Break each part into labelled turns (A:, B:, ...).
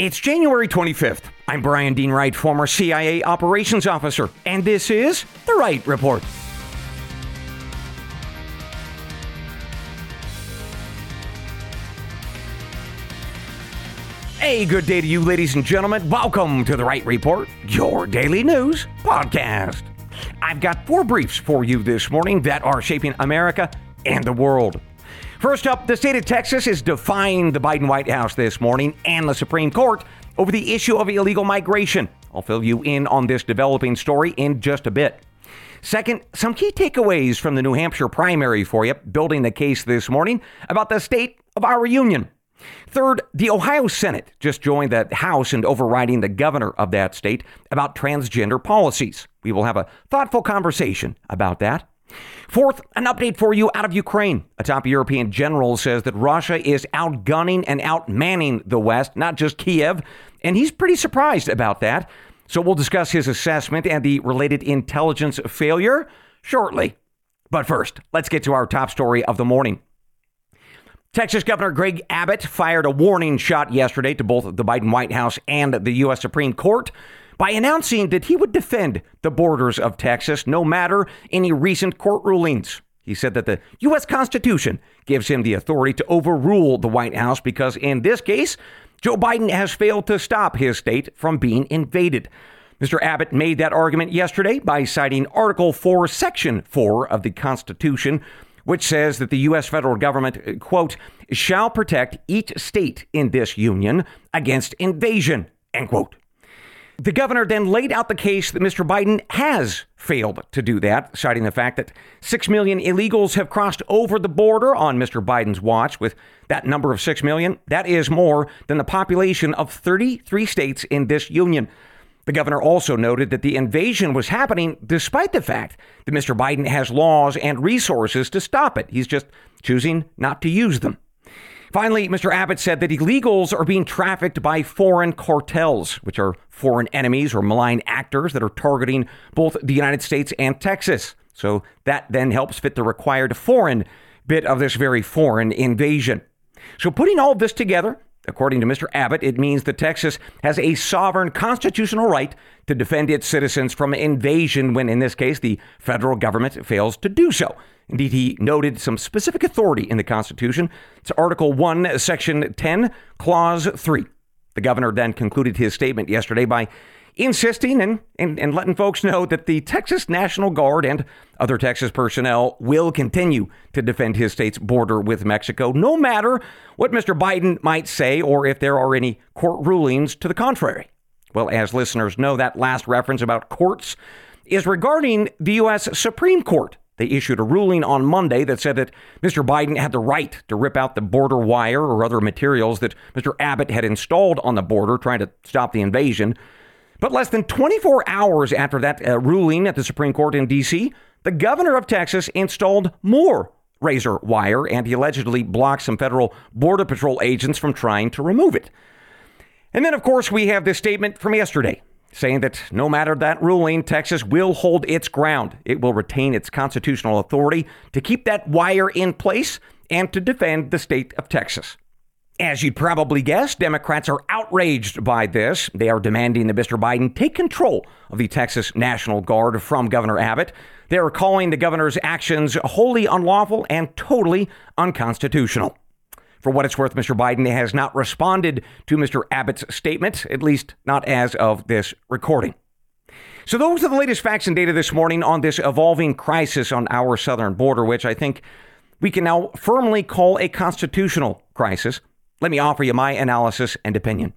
A: It's January 25th. I'm Bryan Dean Wright, former CIA operations officer, and this is The Wright Report. A good day to you, ladies and gentlemen. Welcome to The Wright Report, your daily news podcast. I've got four briefs for you this morning that are shaping America and the world. First up, the state of Texas is defying the Biden White House this morning and the Supreme Court over the issue of illegal migration. I'll fill you in on this developing story in just a bit. Second, some key takeaways from the New Hampshire primary for you, building the case this morning about the state of our union. Third, the Ohio Senate just joined the House in overriding the governor of that state about transgender policies. We will have a thoughtful conversation about that. Fourth, an update for you out of Ukraine. A top European general says that Russia is outgunning and outmanning the West, not just Kiev, and he's pretty surprised about that. So we'll discuss his assessment and the related intelligence failure shortly. But first, let's get to our top story of the morning. Texas Governor Greg Abbott fired a warning shot yesterday to both the Biden White House and the U.S. Supreme Court by announcing that he would defend the borders of Texas no matter any recent court rulings. He said that the U.S. Constitution gives him the authority to overrule the White House because, in this case, Joe Biden has failed to stop his state from being invaded. Mr. Abbott made that argument yesterday by citing Article 4, Section 4 of the Constitution, which says that the U.S. federal government, quote, shall protect each state in this union against invasion, end quote. The governor then laid out the case that Mr. Biden has failed to do that, citing the fact that 6 million illegals have crossed over the border on Mr. Biden's watch. With that number of 6 million, that is more than the population of 33 states in this union. The governor also noted that the invasion was happening despite the fact that Mr. Biden has laws and resources to stop it. He's just choosing not to use them. Finally, Mr. Abbott said that illegals are being trafficked by foreign cartels, which are foreign enemies or malign actors that are targeting both the United States and Texas. So that then helps fit the required foreign bit of this very foreign invasion. So putting all this together, According to Mr. Abbott, it means that Texas has a sovereign constitutional right to defend its citizens from invasion when, in this case, the federal government fails to do so. Indeed, he noted some specific authority in the Constitution. It's Article 1, Section 10, Clause 3. The governor then concluded his statement yesterday by insisting and, and, and letting folks know that the Texas National Guard and other Texas personnel will continue to defend his state's border with Mexico, no matter what Mr. Biden might say or if there are any court rulings to the contrary. Well, as listeners know, that last reference about courts is regarding the U.S. Supreme Court. They issued a ruling on Monday that said that Mr. Biden had the right to rip out the border wire or other materials that Mr. Abbott had installed on the border trying to stop the invasion. But less than 24 hours after that uh, ruling at the Supreme Court in D.C., the governor of Texas installed more razor wire and he allegedly blocked some federal Border Patrol agents from trying to remove it. And then, of course, we have this statement from yesterday saying that no matter that ruling, Texas will hold its ground. It will retain its constitutional authority to keep that wire in place and to defend the state of Texas. As you'd probably guess, Democrats are outraged by this. They are demanding that Mr. Biden take control of the Texas National Guard from Governor Abbott. They are calling the governor's actions wholly unlawful and totally unconstitutional. For what it's worth, Mr. Biden has not responded to Mr. Abbott's statement, at least not as of this recording. So, those are the latest facts and data this morning on this evolving crisis on our southern border, which I think we can now firmly call a constitutional crisis. Let me offer you my analysis and opinion.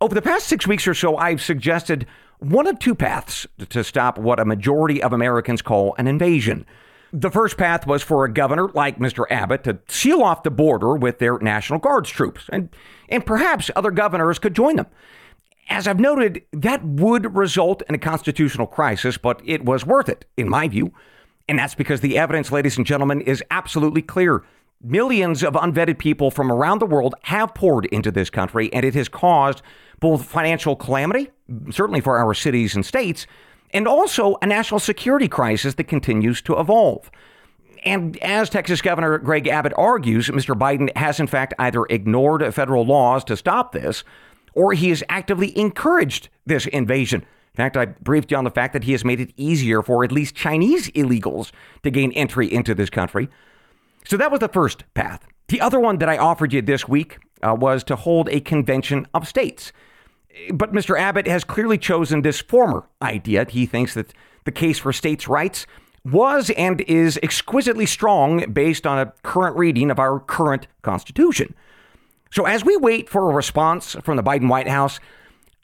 A: Over the past six weeks or so, I've suggested one of two paths to stop what a majority of Americans call an invasion. The first path was for a governor like Mr. Abbott to seal off the border with their National Guards troops, and, and perhaps other governors could join them. As I've noted, that would result in a constitutional crisis, but it was worth it, in my view. And that's because the evidence, ladies and gentlemen, is absolutely clear. Millions of unvetted people from around the world have poured into this country, and it has caused both financial calamity, certainly for our cities and states, and also a national security crisis that continues to evolve. And as Texas Governor Greg Abbott argues, Mr. Biden has in fact either ignored federal laws to stop this, or he has actively encouraged this invasion. In fact, I briefed you on the fact that he has made it easier for at least Chinese illegals to gain entry into this country. So that was the first path. The other one that I offered you this week uh, was to hold a convention of states. But Mr. Abbott has clearly chosen this former idea. He thinks that the case for states' rights was and is exquisitely strong based on a current reading of our current Constitution. So, as we wait for a response from the Biden White House,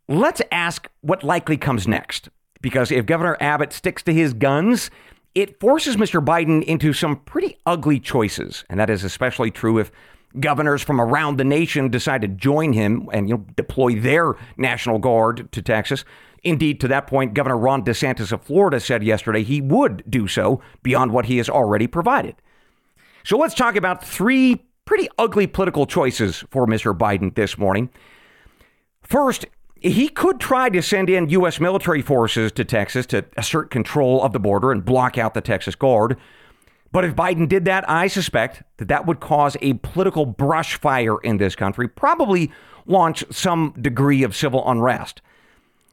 A: let's ask what likely comes next. Because if Governor Abbott sticks to his guns, it forces Mr. Biden into some pretty ugly choices. And that is especially true if governors from around the nation decide to join him and you know, deploy their National Guard to Texas. Indeed, to that point, Governor Ron DeSantis of Florida said yesterday he would do so beyond what he has already provided. So let's talk about three pretty ugly political choices for Mr. Biden this morning. First, he could try to send in U.S. military forces to Texas to assert control of the border and block out the Texas Guard. But if Biden did that, I suspect that that would cause a political brush fire in this country, probably launch some degree of civil unrest.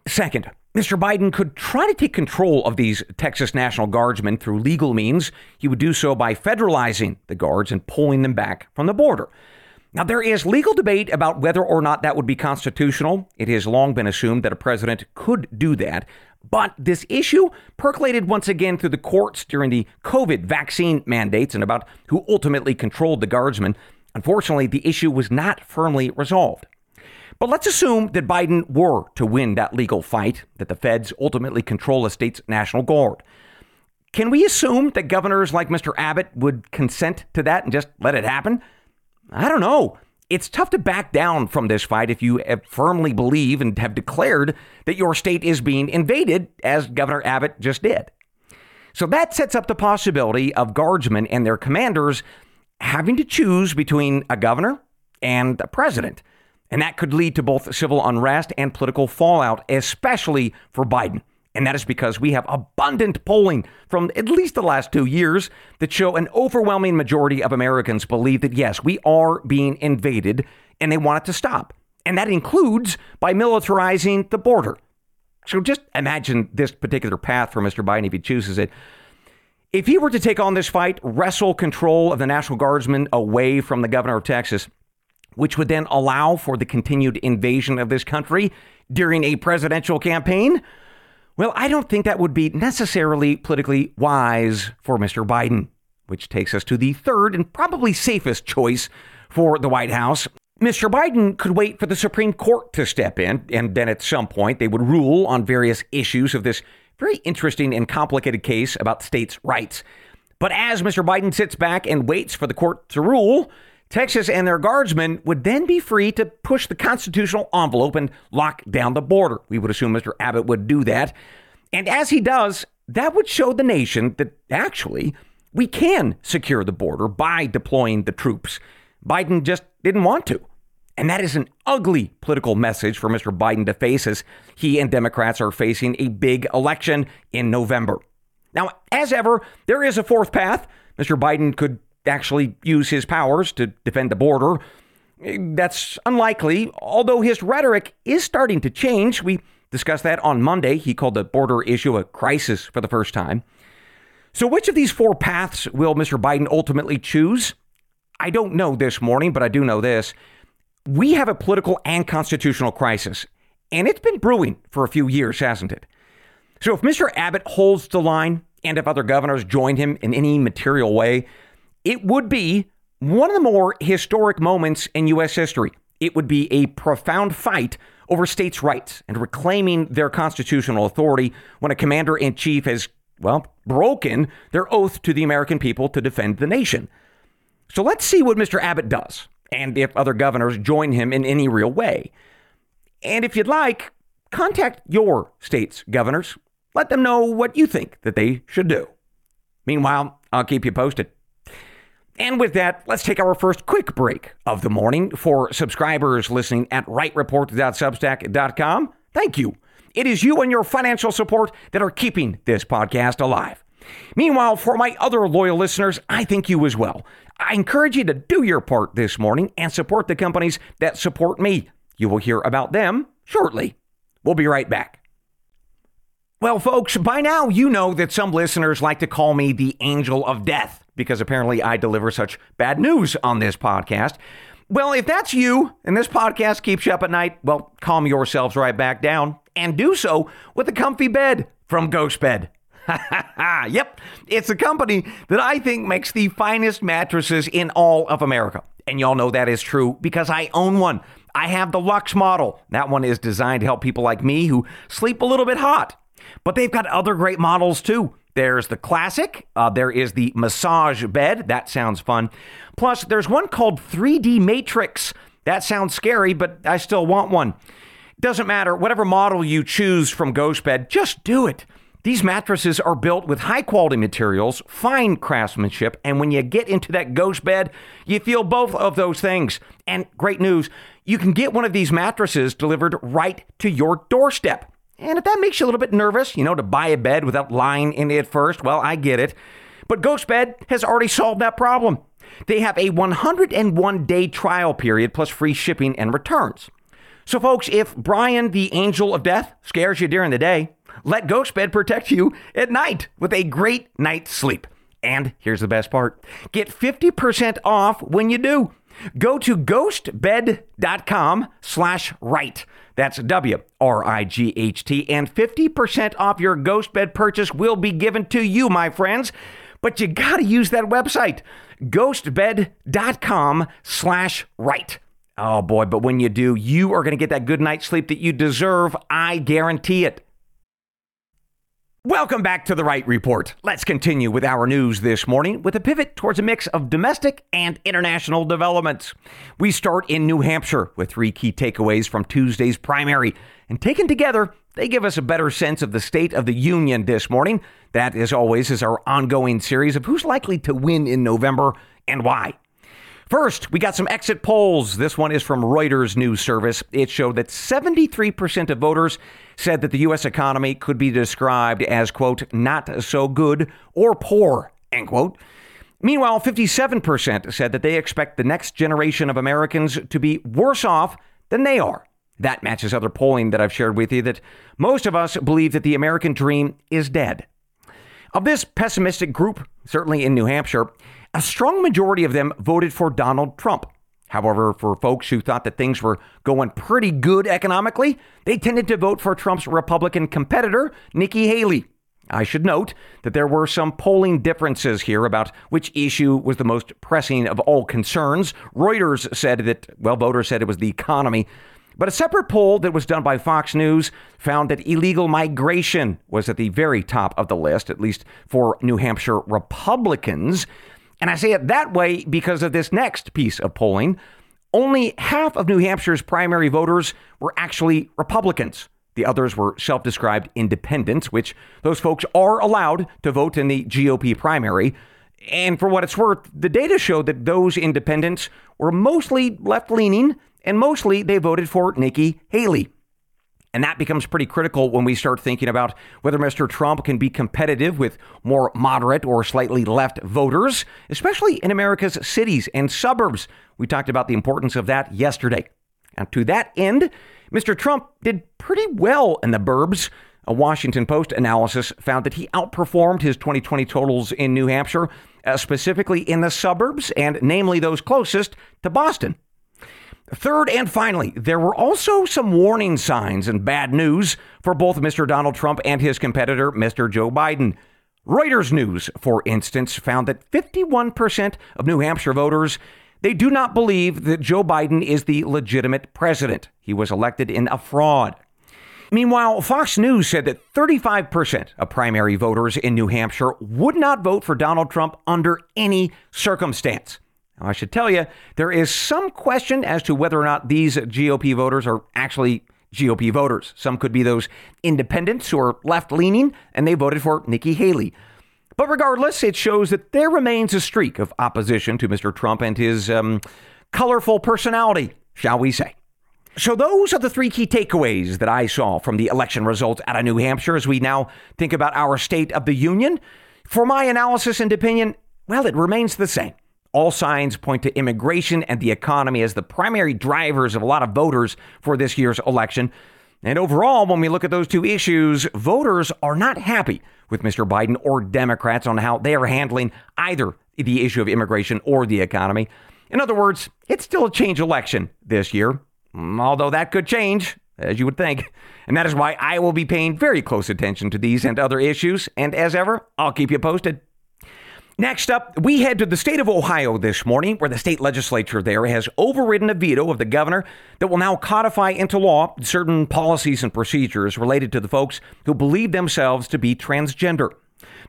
A: Second, Mr. Biden could try to take control of these Texas National Guardsmen through legal means. He would do so by federalizing the guards and pulling them back from the border. Now, there is legal debate about whether or not that would be constitutional. It has long been assumed that a president could do that. But this issue percolated once again through the courts during the COVID vaccine mandates and about who ultimately controlled the guardsmen. Unfortunately, the issue was not firmly resolved. But let's assume that Biden were to win that legal fight, that the feds ultimately control a state's National Guard. Can we assume that governors like Mr. Abbott would consent to that and just let it happen? I don't know. It's tough to back down from this fight if you firmly believe and have declared that your state is being invaded, as Governor Abbott just did. So that sets up the possibility of guardsmen and their commanders having to choose between a governor and a president. And that could lead to both civil unrest and political fallout, especially for Biden. And that is because we have abundant polling from at least the last two years that show an overwhelming majority of Americans believe that, yes, we are being invaded and they want it to stop. And that includes by militarizing the border. So just imagine this particular path for Mr. Biden if he chooses it. If he were to take on this fight, wrestle control of the National Guardsmen away from the governor of Texas, which would then allow for the continued invasion of this country during a presidential campaign, well, I don't think that would be necessarily politically wise for Mr. Biden, which takes us to the third and probably safest choice for the White House. Mr. Biden could wait for the Supreme Court to step in, and then at some point they would rule on various issues of this very interesting and complicated case about states' rights. But as Mr. Biden sits back and waits for the court to rule, Texas and their guardsmen would then be free to push the constitutional envelope and lock down the border. We would assume Mr. Abbott would do that. And as he does, that would show the nation that actually we can secure the border by deploying the troops. Biden just didn't want to. And that is an ugly political message for Mr. Biden to face as he and Democrats are facing a big election in November. Now, as ever, there is a fourth path. Mr. Biden could actually use his powers to defend the border. That's unlikely, although his rhetoric is starting to change. We discussed that on Monday. He called the border issue a crisis for the first time. So, which of these four paths will Mr. Biden ultimately choose? I don't know this morning, but I do know this. We have a political and constitutional crisis, and it's been brewing for a few years, hasn't it? So, if Mr. Abbott holds the line, and if other governors join him in any material way, it would be one of the more historic moments in U.S. history. It would be a profound fight over states' rights and reclaiming their constitutional authority when a commander in chief has well, broken their oath to the American people to defend the nation. So let's see what Mr. Abbott does and if other governors join him in any real way. And if you'd like, contact your state's governors. Let them know what you think that they should do. Meanwhile, I'll keep you posted. And with that, let's take our first quick break of the morning for subscribers listening at wrightreport.substack.com. Thank you. It is you and your financial support that are keeping this podcast alive. Meanwhile, for my other loyal listeners, I thank you as well. I encourage you to do your part this morning and support the companies that support me. You will hear about them shortly. We'll be right back. Well, folks, by now you know that some listeners like to call me the angel of death because apparently I deliver such bad news on this podcast. Well, if that's you and this podcast keeps you up at night, well, calm yourselves right back down and do so with a comfy bed from GhostBed. yep, it's a company that I think makes the finest mattresses in all of America. And y'all know that is true because I own one. I have the Lux model. That one is designed to help people like me who sleep a little bit hot. But they've got other great models too. There's the classic, uh, there is the massage bed. That sounds fun. Plus, there's one called 3D Matrix. That sounds scary, but I still want one. Doesn't matter, whatever model you choose from GhostBed, just do it. These mattresses are built with high quality materials, fine craftsmanship, and when you get into that ghost bed, you feel both of those things. And great news, you can get one of these mattresses delivered right to your doorstep. And if that makes you a little bit nervous, you know, to buy a bed without lying in it first, well, I get it. But GhostBed has already solved that problem. They have a 101 day trial period plus free shipping and returns. So, folks, if Bryan, the angel of death, scares you during the day, let GhostBed protect you at night with a great night's sleep. And here's the best part get 50% off when you do. Go to ghostbed.com slash wright. That's W R I G H T. And 50% off your GhostBed purchase will be given to you, my friends. But you got to use that website, ghostbed.com slash wright. Oh boy, but when you do, you are going to get that good night's sleep that you deserve. I guarantee it. Welcome back to the Wright Report. Let's continue with our news this morning with a pivot towards a mix of domestic and international developments. We start in New Hampshire with three key takeaways from Tuesday's primary, and taken together, they give us a better sense of the state of the union this morning. That, as always, is our ongoing series of who's likely to win in November and why. First, we got some exit polls. This one is from Reuters News Service. It showed that 73% of voters said that the U.S. economy could be described as, quote, not so good or poor, end quote. Meanwhile, 57% said that they expect the next generation of Americans to be worse off than they are. That matches other polling that I've shared with you that most of us believe that the American dream is dead. Of this pessimistic group, certainly in New Hampshire, a strong majority of them voted for Donald Trump. However, for folks who thought that things were going pretty good economically, they tended to vote for Trump's Republican competitor, Nikki Haley. I should note that there were some polling differences here about which issue was the most pressing of all concerns. Reuters said that, well, voters said it was the economy. But a separate poll that was done by Fox News found that illegal migration was at the very top of the list, at least for New Hampshire Republicans. And I say it that way because of this next piece of polling. Only half of New Hampshire's primary voters were actually Republicans. The others were self described independents, which those folks are allowed to vote in the GOP primary. And for what it's worth, the data showed that those independents were mostly left leaning and mostly they voted for Nikki Haley. And that becomes pretty critical when we start thinking about whether Mr. Trump can be competitive with more moderate or slightly left voters, especially in America's cities and suburbs. We talked about the importance of that yesterday. And to that end, Mr. Trump did pretty well in the burbs. A Washington Post analysis found that he outperformed his 2020 totals in New Hampshire, uh, specifically in the suburbs, and namely those closest to Boston. Third and finally, there were also some warning signs and bad news for both Mr. Donald Trump and his competitor, Mr. Joe Biden. Reuters News, for instance, found that 51% of New Hampshire voters they do not believe that Joe Biden is the legitimate president. He was elected in a fraud. Meanwhile, Fox News said that 35% of primary voters in New Hampshire would not vote for Donald Trump under any circumstance. Now, I should tell you, there is some question as to whether or not these GOP voters are actually GOP voters. Some could be those independents who are left leaning and they voted for Nikki Haley. But regardless, it shows that there remains a streak of opposition to Mr. Trump and his um, colorful personality, shall we say. So, those are the three key takeaways that I saw from the election results out of New Hampshire as we now think about our State of the Union. For my analysis and opinion, well, it remains the same. All signs point to immigration and the economy as the primary drivers of a lot of voters for this year's election. And overall, when we look at those two issues, voters are not happy with Mr. Biden or Democrats on how they are handling either the issue of immigration or the economy. In other words, it's still a change election this year, mm, although that could change, as you would think. And that is why I will be paying very close attention to these and other issues. And as ever, I'll keep you posted. Next up, we head to the state of Ohio this morning, where the state legislature there has overridden a veto of the governor that will now codify into law certain policies and procedures related to the folks who believe themselves to be transgender.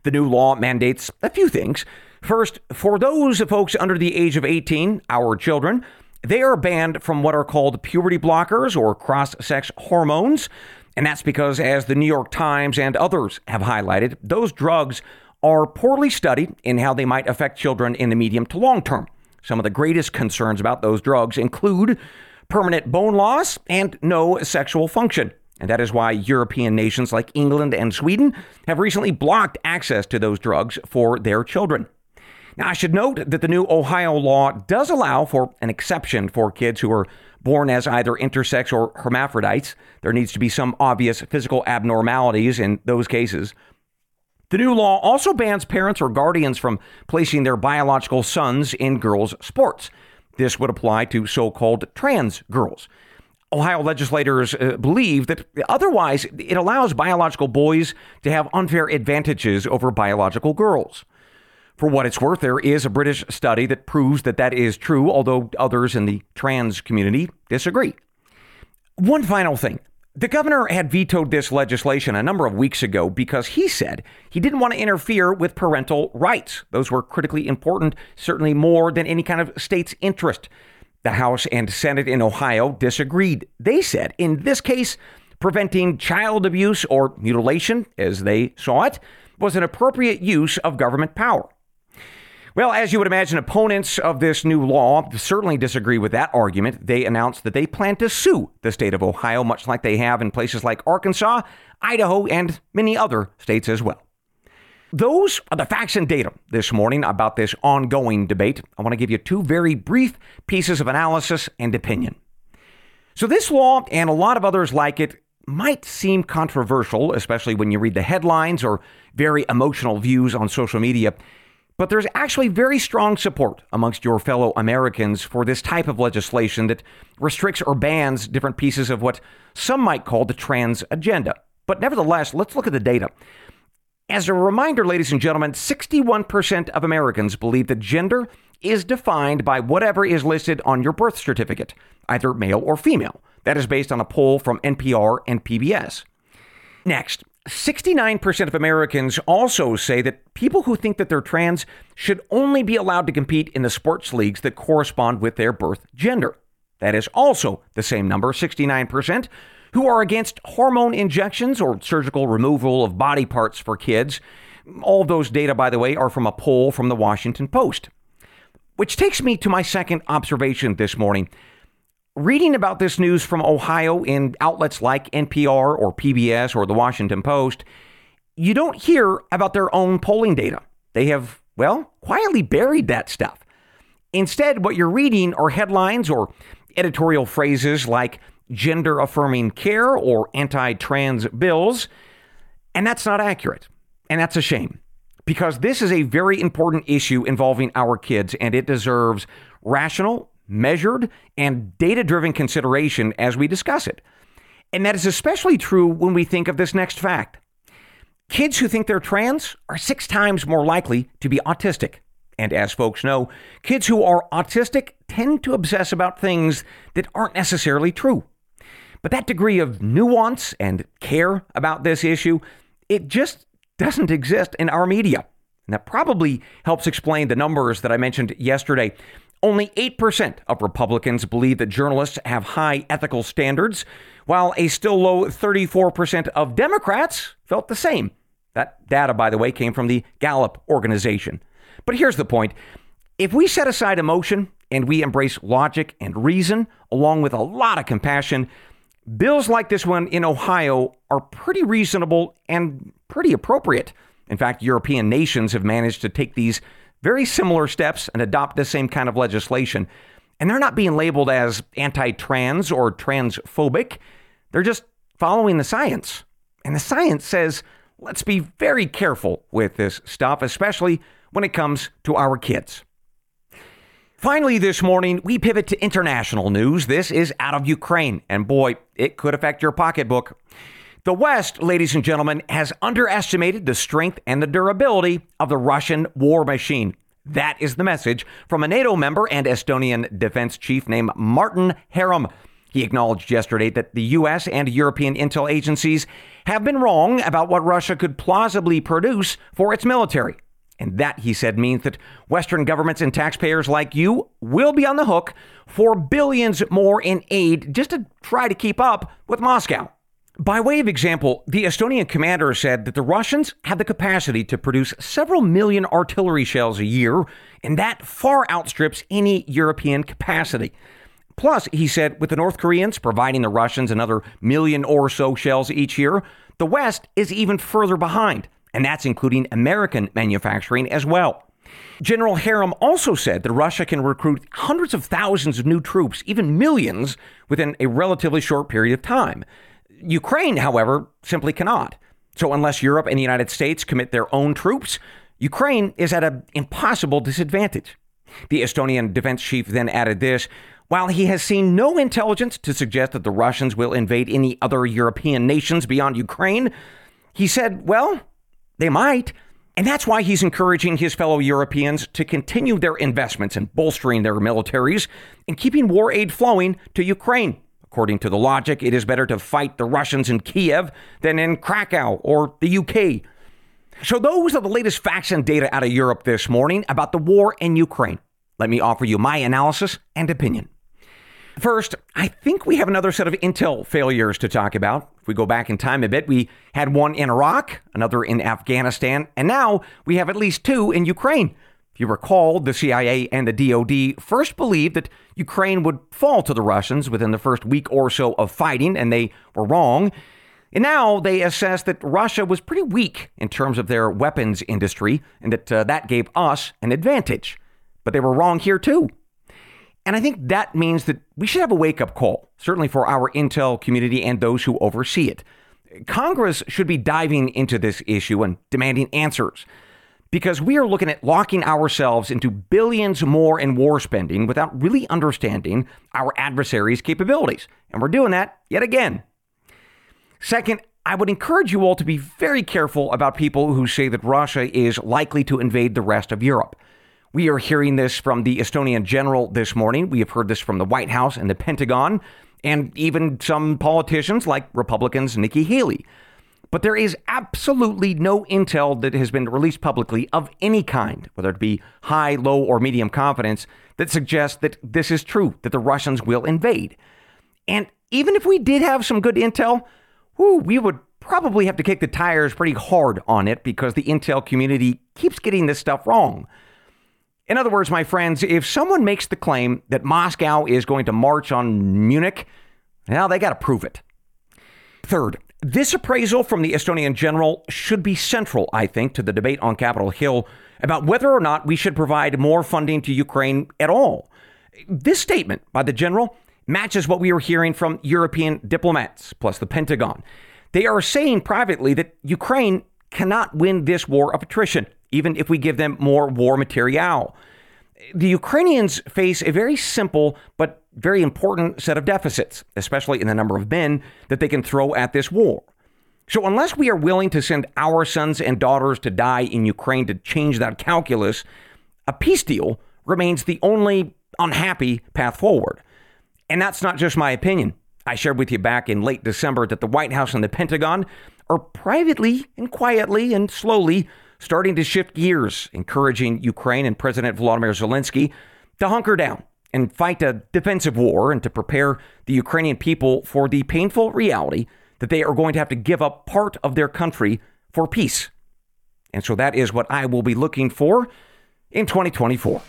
A: The new law mandates a few things. First, for those folks under the age of 18, our children, they are banned from what are called puberty blockers or cross sex hormones. And that's because, as the New York Times and others have highlighted, those drugs are poorly studied in how they might affect children in the medium to long term. Some of the greatest concerns about those drugs include permanent bone loss and no sexual function. And that is why European nations like England and Sweden have recently blocked access to those drugs for their children. Now, I should note that the new Ohio law does allow for an exception for kids who are born as either intersex or hermaphrodites. There needs to be some obvious physical abnormalities in those cases. The new law also bans parents or guardians from placing their biological sons in girls' sports. This would apply to so called trans girls. Ohio legislators uh, believe that otherwise it allows biological boys to have unfair advantages over biological girls. For what it's worth, there is a British study that proves that that is true, although others in the trans community disagree. One final thing the governor had vetoed this legislation a number of weeks ago because he said he didn't want to interfere with parental rights. Those were critically important, certainly more than any kind of state's interest. The House and Senate in Ohio disagreed. They said, in this case, preventing child abuse or mutilation, as they saw it, was an appropriate use of government power. Well, as you would imagine, opponents of this new law certainly disagree with that argument. They announced that they plan to sue the state of Ohio, much like they have in places like Arkansas, Idaho, and many other states as well. Those are the facts and data this morning about this ongoing debate. I want to give you two very brief pieces of analysis and opinion. So, this law and a lot of others like it might seem controversial, especially when you read the headlines or very emotional views on social media. But there's actually very strong support amongst your fellow Americans for this type of legislation that restricts or bans different pieces of what some might call the trans agenda. But nevertheless, let's look at the data. As a reminder, ladies and gentlemen, 61% of Americans believe that gender is defined by whatever is listed on your birth certificate, either male or female. That is based on a poll from NPR and PBS. Next, 69% of Americans also say that people who think that they're trans should only be allowed to compete in the sports leagues that correspond with their birth gender. That is also the same number, 69%, who are against hormone injections or surgical removal of body parts for kids. All those data, by the way, are from a poll from the Washington Post. Which takes me to my second observation this morning reading about this news from Ohio in outlets like NPR or PBS or the Washington Post, you don't hear about their own polling data. They have, well, quietly buried that stuff. Instead, what you're reading are headlines or editorial phrases like gender affirming care or anti trans bills. And that's not accurate. And that's a shame because this is a very important issue involving our kids and it deserves rational, measured, and data driven consideration as we discuss it. And that is especially true when we think of this next fact. Kids who think they're trans are six times more likely to be autistic. And as folks know, kids who are autistic tend to obsess about things that aren't necessarily true. But that degree of nuance and care about this issue, it just doesn't exist in our media. And that probably helps explain the numbers that I mentioned yesterday. Only 8% of Republicans believe that journalists have high ethical standards, while a still low 34% of Democrats felt the same. That data, by the way, came from the Gallup organization. But here's the point if we set aside emotion and we embrace logic and reason, along with a lot of compassion, bills like this one in Ohio are pretty reasonable and pretty appropriate. In fact, European nations have managed to take these very similar steps and adopt the same kind of legislation. And they're not being labeled as anti trans or transphobic. They're just following the science. And the science says let's be very careful with this stuff, especially when it comes to our kids. Finally, this morning, we pivot to international news. This is out of Ukraine, and boy, it could affect your pocketbook. The West, ladies and gentlemen, has underestimated the strength and the durability of the Russian war machine. That is the message from a NATO member and Estonian defense chief named Martin Herem. He acknowledged yesterday that the U.S. and European intel agencies have been wrong about what Russia could plausibly produce for its military. And that, he said, means that Western governments and taxpayers like you will be on the hook for billions more in aid just to try to keep up with Moscow. By way of example, the Estonian commander said that the Russians have the capacity to produce several million artillery shells a year, and that far outstrips any European capacity. Plus, he said, with the North Koreans providing the Russians another million or so shells each year, the West is even further behind and that's including American manufacturing as well. General Herem also said that Russia can recruit hundreds of thousands of new troops, even millions, within a relatively short period of time. Ukraine, however, simply cannot. So, unless Europe and the United States commit their own troops, Ukraine is at an impossible disadvantage. The Estonian defense chief then added this while he has seen no intelligence to suggest that the Russians will invade any other European nations beyond Ukraine, he said, well, they might. And that's why he's encouraging his fellow Europeans to continue their investments in bolstering their militaries and keeping war aid flowing to Ukraine. According to the logic, it is better to fight the Russians in Kiev than in Krakow or the UK. So, those are the latest facts and data out of Europe this morning about the war in Ukraine. Let me offer you my analysis and opinion. First, I think we have another set of intel failures to talk about. If we go back in time a bit, we had one in Iraq, another in Afghanistan, and now we have at least two in Ukraine. If you recall, the CIA and the DoD first believed that Ukraine would fall to the Russians within the first week or so of fighting, and they were wrong. And now they assess that Russia was pretty weak in terms of their weapons industry, and that uh, that gave us an advantage. But they were wrong here too. And I think that means that we should have a wake up call, certainly for our intel community and those who oversee it. Congress should be diving into this issue and demanding answers because we are looking at locking ourselves into billions more in war spending without really understanding our adversary's capabilities. And we're doing that yet again. Second, I would encourage you all to be very careful about people who say that Russia is likely to invade the rest of Europe. We are hearing this from the Estonian general this morning. We have heard this from the White House and the Pentagon, and even some politicians like Republicans Nikki Haley. But there is absolutely no intel that has been released publicly of any kind, whether it be high, low, or medium confidence, that suggests that this is true, that the Russians will invade. And even if we did have some good intel, whew, we would probably have to kick the tires pretty hard on it because the intel community keeps getting this stuff wrong. In other words, my friends, if someone makes the claim that Moscow is going to march on Munich, now they got to prove it. Third, this appraisal from the Estonian general should be central, I think, to the debate on Capitol Hill about whether or not we should provide more funding to Ukraine at all. This statement by the general matches what we are hearing from European diplomats, plus the Pentagon. They are saying privately that Ukraine cannot win this war of attrition even if we give them more war material. The Ukrainians face a very simple but very important set of deficits, especially in the number of men that they can throw at this war. So, unless we are willing to send our sons and daughters to die in Ukraine to change that calculus, a peace deal remains the only unhappy path forward. And that's not just my opinion. I shared with you back in late December that the White House and the Pentagon are privately and quietly and slowly starting to shift gears, encouraging Ukraine and President Volodymyr Zelensky to hunker down and fight a defensive war and to prepare the Ukrainian people for the painful reality that they are going to have to give up part of their country for peace. And so that is what I will be looking for in 2024.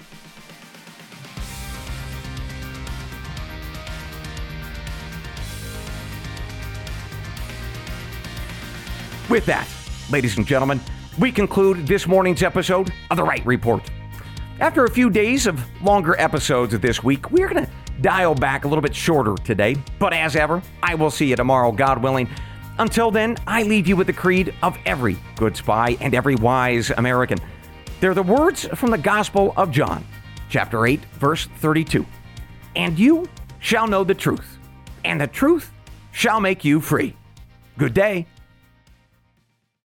A: With that, ladies and gentlemen, we conclude this morning's episode of The Wright Report. After a few days of longer episodes this week, we're going to dial back a little bit shorter today. But as ever, I will see you tomorrow, God willing. Until then, I leave you with the creed of every good spy and every wise American. They're the words from the Gospel of John, chapter 8, verse 32. And you shall know the truth, and the truth shall make you free. Good day.